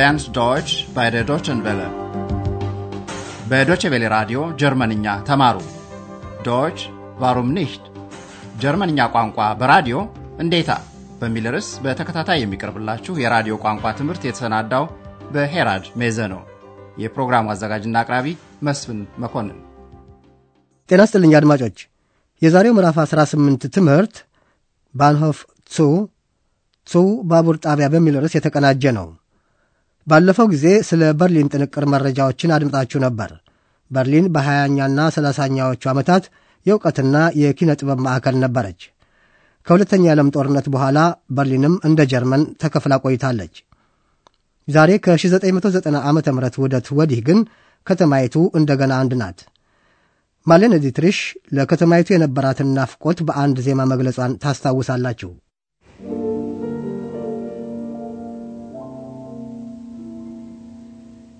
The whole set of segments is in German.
lernt Deutsch bei der Deutschen Welle. በዶቼ ቬለ ራዲዮ ጀርመንኛ ተማሩ። ዶች ዋሩም ኒሽት ጀርመንኛ ቋንቋ በራዲዮ እንዴታ በሚል ርዕስ በተከታታይ የሚቀርብላችሁ የራዲዮ ቋንቋ ትምህርት የተሰናዳው በሄራድ ሜዘ ነው። የፕሮግራሙ አዘጋጅና አቅራቢ መስፍን መኮንን። ጤና ስጥልኝ አድማጮች። የዛሬው ምዕራፍ 18 ትምህርት ባንሆፍ ሱ ሱ ባቡር ጣቢያ በሚል ርዕስ የተቀናጀ ነው። ባለፈው ጊዜ ስለ በርሊን ጥንቅር መረጃዎችን አድምጣችሁ ነበር። በርሊን በሀያኛና ሰላሳኛዎቹ ዓመታት የእውቀትና የኪነ ጥበብ ማዕከል ነበረች። ከሁለተኛ የዓለም ጦርነት በኋላ በርሊንም እንደ ጀርመን ተከፍላ ቆይታለች። ዛሬ ከ1990 ዓ ም ውደት ወዲህ ግን ከተማይቱ እንደገና አንድ ናት። ማሌን ዲትሪሽ ለከተማይቱ የነበራትን ናፍቆት በአንድ ዜማ መግለጿን ታስታውሳላችሁ።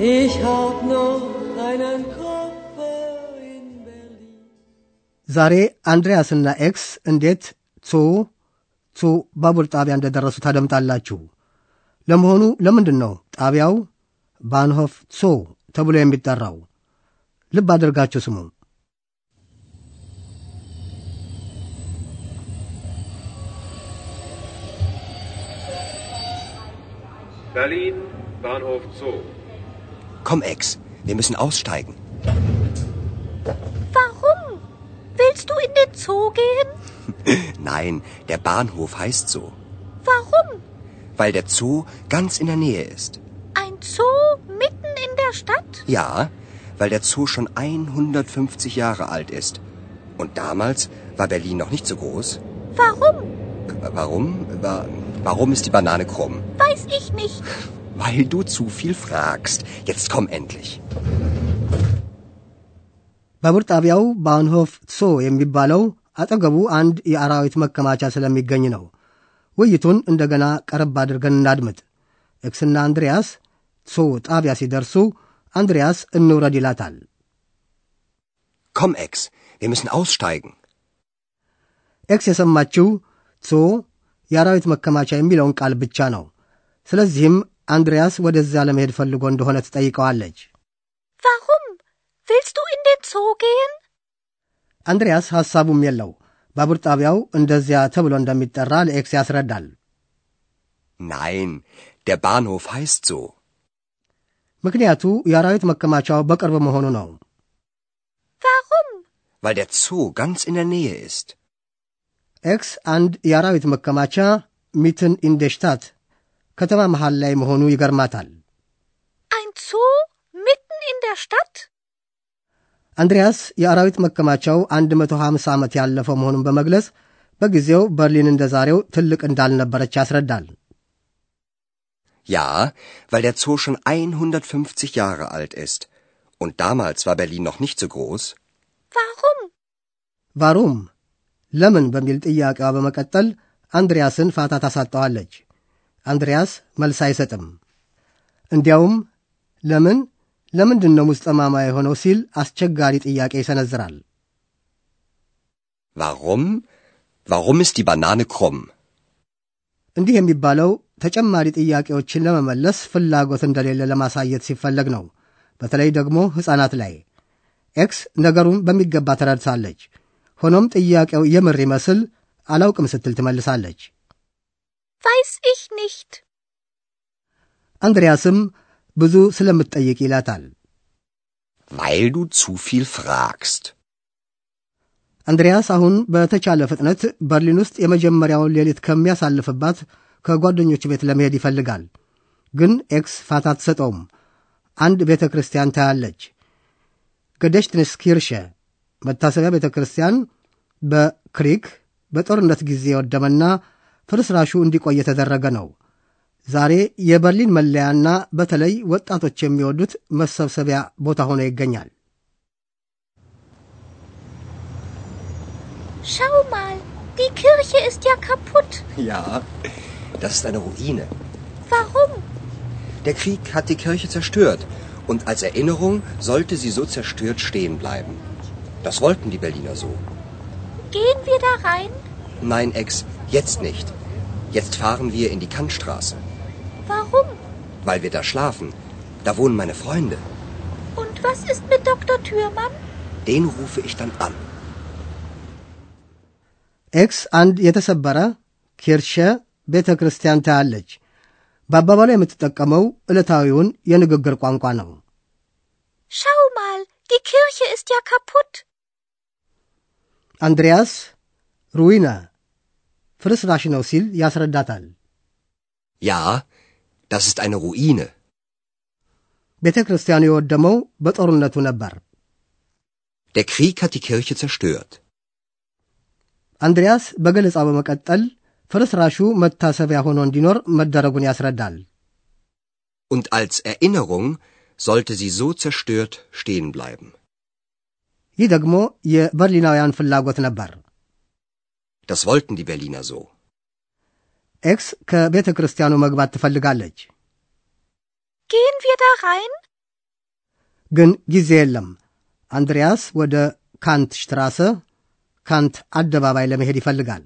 Ich hab noch einen Koffer in Berlin. ዛሬ አንድሪያስና ኤክስ እንዴት ሱ ሱ ባቡር ጣቢያ እንደደረሱ ታደምጣላችሁ። ለመሆኑ ለምንድን ነው ጣቢያው ባንሆፍ ሶ ተብሎ የሚጠራው? ልብ አድርጋችሁ ስሙ። Berlin, Bahnhof Zoo. Komm, Ex, wir müssen aussteigen. Warum? Willst du in den Zoo gehen? Nein, der Bahnhof heißt so, Warum? weil der Zoo ganz in der Nähe ist. Ein Zoo mitten in der Stadt? Ja, weil der Zoo schon 150 Jahre alt ist. Und damals war Berlin noch nicht so groß. Warum? Warum? Wa- Warum ist die Banane krumm? Weiß ich nicht. Weil du zu viel fragst. Jetzt komm endlich. ባቡር ጣቢያው ባንሆፍ ሶ የሚባለው አጠገቡ አንድ የአራዊት መከማቻ ስለሚገኝ ነው። ውይይቱን እንደገና ቀረብ አድርገን እናድምጥ። ኤክስና አንድሪያስ ሶ ጣቢያ ሲደርሱ አንድሪያስ እንውረድ ይላታል። Komm, Ex, wir müssen aussteigen. ኤክስ የሰማችው ሶ የአራዊት መከማቻ የሚለውን ቃል ብቻ ነው። ስለዚህም አንድሪያስ ወደዚያ ለመሄድ ፈልጎ እንደሆነ ትጠይቀዋለች። Warum? Willst du in den Zoo gehen? አንድሪያስ ሐሳቡም የለው። ባቡር ጣቢያው እንደዚያ ተብሎ እንደሚጠራ ለኤክስ ያስረዳል። Nein, der Bahnhof heißt so. ምክንያቱ የአራዊት መከማቻው በቅርብ መሆኑ ነው። Warum? Weil der Zoo ganz in der Nähe ist. ኤክስ አንድ የአራዊት መከማቻ ሚትን ኢንደሽታት ከተማ መሃል ላይ መሆኑ ይገርማታል። Ein Zoo mitten in der Stadt? አንድሪያስ የአራዊት መከማቻው 150 ዓመት ያለፈው መሆኑን በመግለጽ በጊዜው በርሊን እንደ ዛሬው ትልቅ እንዳልነበረች ያስረዳል። Ja, weil der Zoo schon 150 Jahre alt ist. Und damals war Berlin noch nicht so groß. Warum? ቫሩም ለምን በሚል ጥያቄዋ በመቀጠል አንድሪያስን ፋታ ታሳጠዋለች። አንድሪያስ መልስ አይሰጥም። እንዲያውም ለምን ለምንድን ነው ሙስጠማማ የሆነው ሲል አስቸጋሪ ጥያቄ ይሰነዝራል። Warum? Warum ist die Banane krumm? እንዲህ የሚባለው ተጨማሪ ጥያቄዎችን ለመመለስ ፍላጎት እንደሌለ ለማሳየት ሲፈለግ ነው። በተለይ ደግሞ ሕፃናት ላይ። ኤክስ ነገሩን በሚገባ ተረድሳለች። ሆኖም ጥያቄው የምር ይመስል አላውቅም ስትል ትመልሳለች። Weiß ich nicht. አንድሪያስም ብዙ ስለምትጠይቅ ይላታል። Weil du zu viel fragst. አንድሪያስ አሁን በተቻለ ፍጥነት በርሊን ውስጥ የመጀመሪያውን ሌሊት ከሚያሳልፍባት ከጓደኞቹ ቤት ለመሄድ ይፈልጋል። ግን ኤክስ ፋታ አትሰጠውም። አንድ ቤተ ክርስቲያን ታያለች። ገደሽትንስ ኪርሸ መታሰቢያ ቤተ ክርስቲያን በክሪክ በጦርነት ጊዜ የወደመና ፍርስራሹ እንዲቆይ የተደረገ ነው። ዛሬ የበርሊን መለያና በተለይ ወጣቶች የሚወዱት መሰብሰቢያ ቦታ ሆኖ ይገኛል። Schau mal, die Kirche ist ja kaputt. Ja, das ist eine Ruine. Warum? Der Krieg hat die Kirche zerstört. Und als Erinnerung sollte sie so zerstört stehen bleiben. Das wollten die Berliner so. Gehen wir da rein? Nein, Ex, jetzt nicht. Jetzt fahren wir in die Kantstraße. Warum? Weil wir da schlafen. Da wohnen meine Freunde. Und was ist mit Dr. Thürmann? Den rufe ich dann an. ኤክስ አንድ የተሰበረ ኪርሸ ቤተ ክርስቲያን ታያለች። በአባባሉ የምትጠቀመው ዕለታዊውን የንግግር ቋንቋ ነው። Schau mal, die Kirche ist ja kaputt. አንድሪያስ ሩዊነ ፍርስራሽ ነው ሲል ያስረዳታል። Ja, das ist eine Ruine. ቤተ ክርስቲያኑ የወደመው በጦርነቱ ነበር። Der Krieg hat die Kirche zerstört. አንድሪያስ በገለጻው በመቀጠል ፍርስራሹ መታሰቢያ ሆኖ እንዲኖር መደረጉን ያስረዳል። Und als Erinnerung sollte sie so zerstört stehen bleiben. ይህ ደግሞ የበርሊናውያን ፍላጎት ነበር። Das wollten die Berliner so. ኤክስ ከቤተ ክርስቲያኑ መግባት ትፈልጋለች፣ Gehen wir da rein? ግን ጊዜ የለም። አንድሪያስ ወደ ካንት ሽትራሰ ካንት አደባባይ ለመሄድ ይፈልጋል።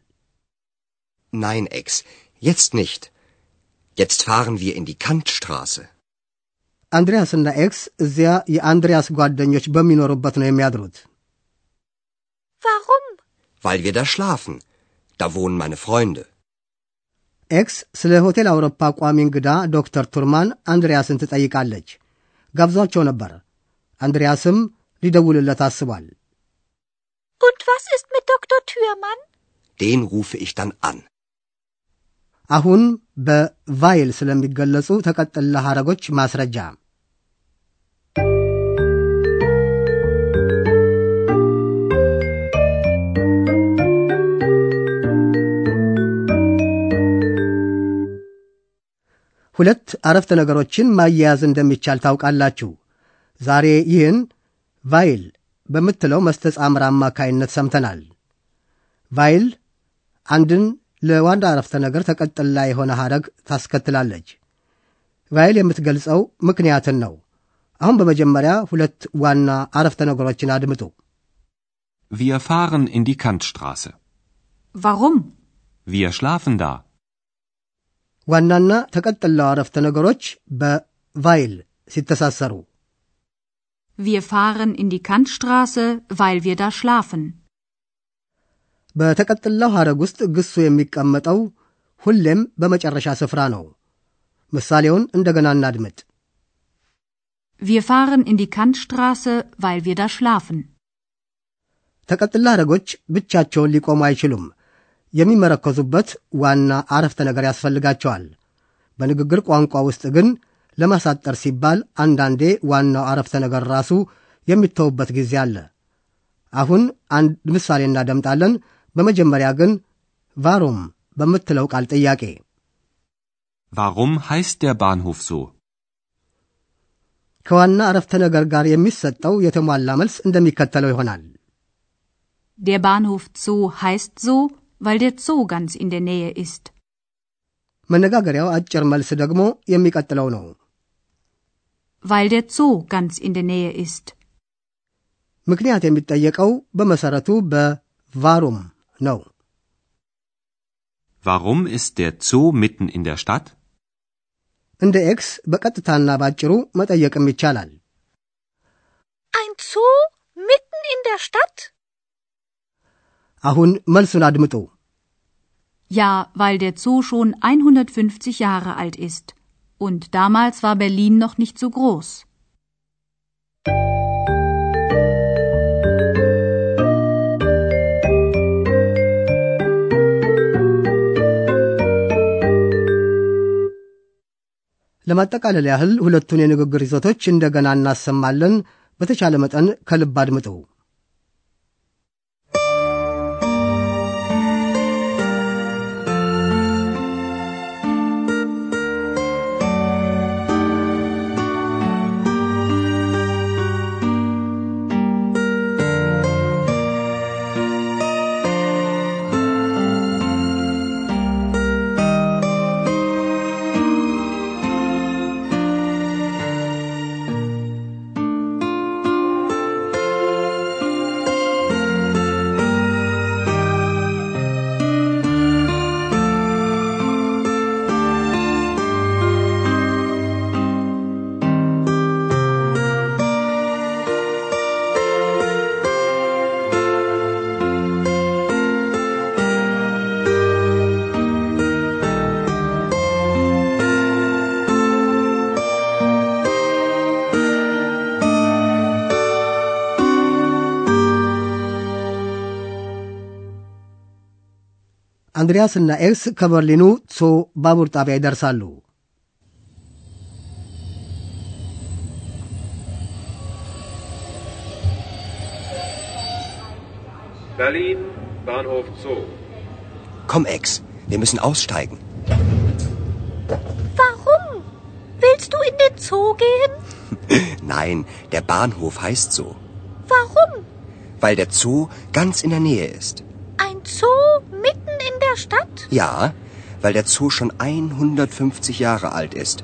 Nein, Ex, jetzt nicht. Jetzt fahren wir in die Kantstraße. አንድሪያስና ኤክስ እዚያ የአንድሪያስ ጓደኞች በሚኖሩበት ነው የሚያድሩት። Warum? Weil wir da schlafen. Da wohnen meine Freunde. ኤክስ ስለ ሆቴል አውሮፓ ቋሚ እንግዳ ዶክተር ቱርማን አንድሪያስን ትጠይቃለች። ጋብዟቸው ነበር። አንድሪያስም ሊደውልለት አስቧል። Und was ist mit Dr. Thürmann? Den rufe ich dann an. አሁን በቫይል ስለሚገለጹ ተቀጥላ ሐረጎች ማስረጃ ሁለት አረፍተ ነገሮችን ማያያዝ እንደሚቻል ታውቃላችሁ። ዛሬ ይህን ቫይል በምትለው መስተጻምር አማካይነት ሰምተናል። ቫይል አንድን ለዋና አረፍተ ነገር ተቀጥላ የሆነ ሐረግ ታስከትላለች። ቫይል የምትገልጸው ምክንያትን ነው። አሁን በመጀመሪያ ሁለት ዋና አረፍተ ነገሮችን አድምጡ። Wir fahren in die Kantstraße. Warum? Wir schlafen da. ዋናና ተቀጥላው አረፍተ ነገሮች በቫይል ሲተሳሰሩ Wir fahren in die Kantstraße, weil wir da schlafen. በተቀጥላው ሐረግ ውስጥ ግሱ የሚቀመጠው ሁሌም በመጨረሻ ስፍራ ነው። ምሳሌውን እንደገና እናድምጥ። Wir fahren in die Kantstraße, weil wir da schlafen. ተቀጥላ ሐረጎች ብቻቸውን ሊቆሙ አይችሉም። የሚመረከዙበት ዋና አረፍተ ነገር ያስፈልጋቸዋል። በንግግር ቋንቋ ውስጥ ግን ለማሳጠር ሲባል አንዳንዴ ዋናው አረፍተ ነገር ራሱ የሚተውበት ጊዜ አለ። አሁን አንድ ምሳሌ እናደምጣለን። በመጀመሪያ ግን ቫሮም በምትለው ቃል ጥያቄ Warum heißt der Bahnhof so? ከዋና አረፍተ ነገር ጋር የሚሰጠው የተሟላ መልስ እንደሚከተለው ይሆናል። Der Bahnhof Zoo heißt so, weil der Zoo ganz in der Nähe ist. መነጋገሪያው አጭር መልስ ደግሞ የሚቀጥለው ነው። Weil der Zoo ganz in der Nähe ist. ምክንያት የሚጠየቀው በመሰረቱ በቫሩም ነው። Warum ist der Zoo mitten in der Stadt? እንደ ኤክስ በቀጥታና ባጭሩ መጠየቅም ይቻላል። Ein Zoo mitten in der Stadt? አሁን መልሱን አድምጡ። Ja, weil der Zoo schon 150 Jahre alt ist. Und damals war Berlin noch nicht so groß. ለማጠቃለል ያህል ሁለቱን የንግግር ይዘቶች እንደገና እናሰማለን። በተቻለ መጠን ከልብ አድምጡ። አንድሪያስ እና ኤክስ ከበርሊኑ ሶ ባቡር ጣቢያ ይደርሳሉ። Berlin, Bahnhof Zoo. Komm, Ex, wir müssen aussteigen. Warum? Willst du in den Zoo gehen? Nein, der Bahnhof heißt so. Warum? Weil der Zoo ganz in der Nähe ist. Ein Zoo mitten in der Stadt? Ja, weil der Zoo schon 150 Jahre alt ist.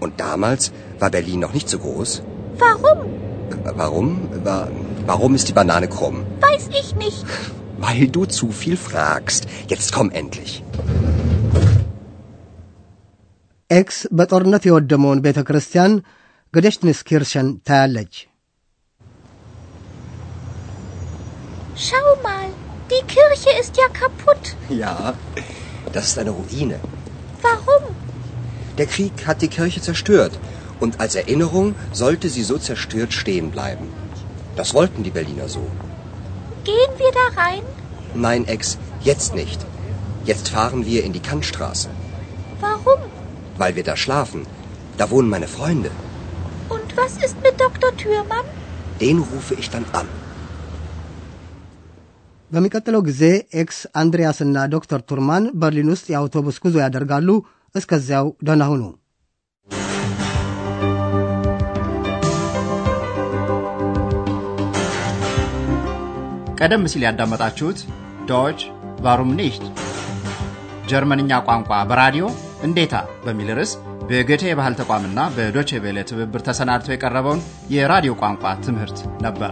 Und damals war Berlin noch nicht so groß. Warum? Äh, Warum? Wa- Warum ist die Banane krumm? Weiß ich nicht. Weil du zu viel fragst. Jetzt komm endlich. ኤክስ በጦርነት የወደመውን ቤተ ክርስቲያን ገደሽትንስኪርሸን ታያለች። Schau mal, die Kirche ist ja kaputt. Ja, das ist eine Ruine. Warum? Der Krieg hat die Kirche zerstört. Und als Erinnerung sollte sie so zerstört stehen bleiben. Das wollten die Berliner so. Gehen wir da rein? Nein, Ex, jetzt nicht. Jetzt fahren wir in die Kantstraße. Warum? Weil wir da schlafen. Da wohnen meine Freunde. Und was ist mit Dr. Thürmann? Den rufe ich dann an. በሚቀጥለው ጊዜ ኤክስ አንድሪያስና ዶክተር ቱርማን በርሊን ውስጥ የአውቶቡስ ጉዞ ያደርጋሉ። እስከዚያው ደህና ሁኑ። ቀደም ሲል ያዳመጣችሁት ዶች ቫሩም ኒሽት ጀርመንኛ ቋንቋ በራዲዮ እንዴታ በሚል ርዕስ በገቴ የባህል ተቋምና በዶቼ ቬለ ትብብር ተሰናድቶ የቀረበውን የራዲዮ ቋንቋ ትምህርት ነበር።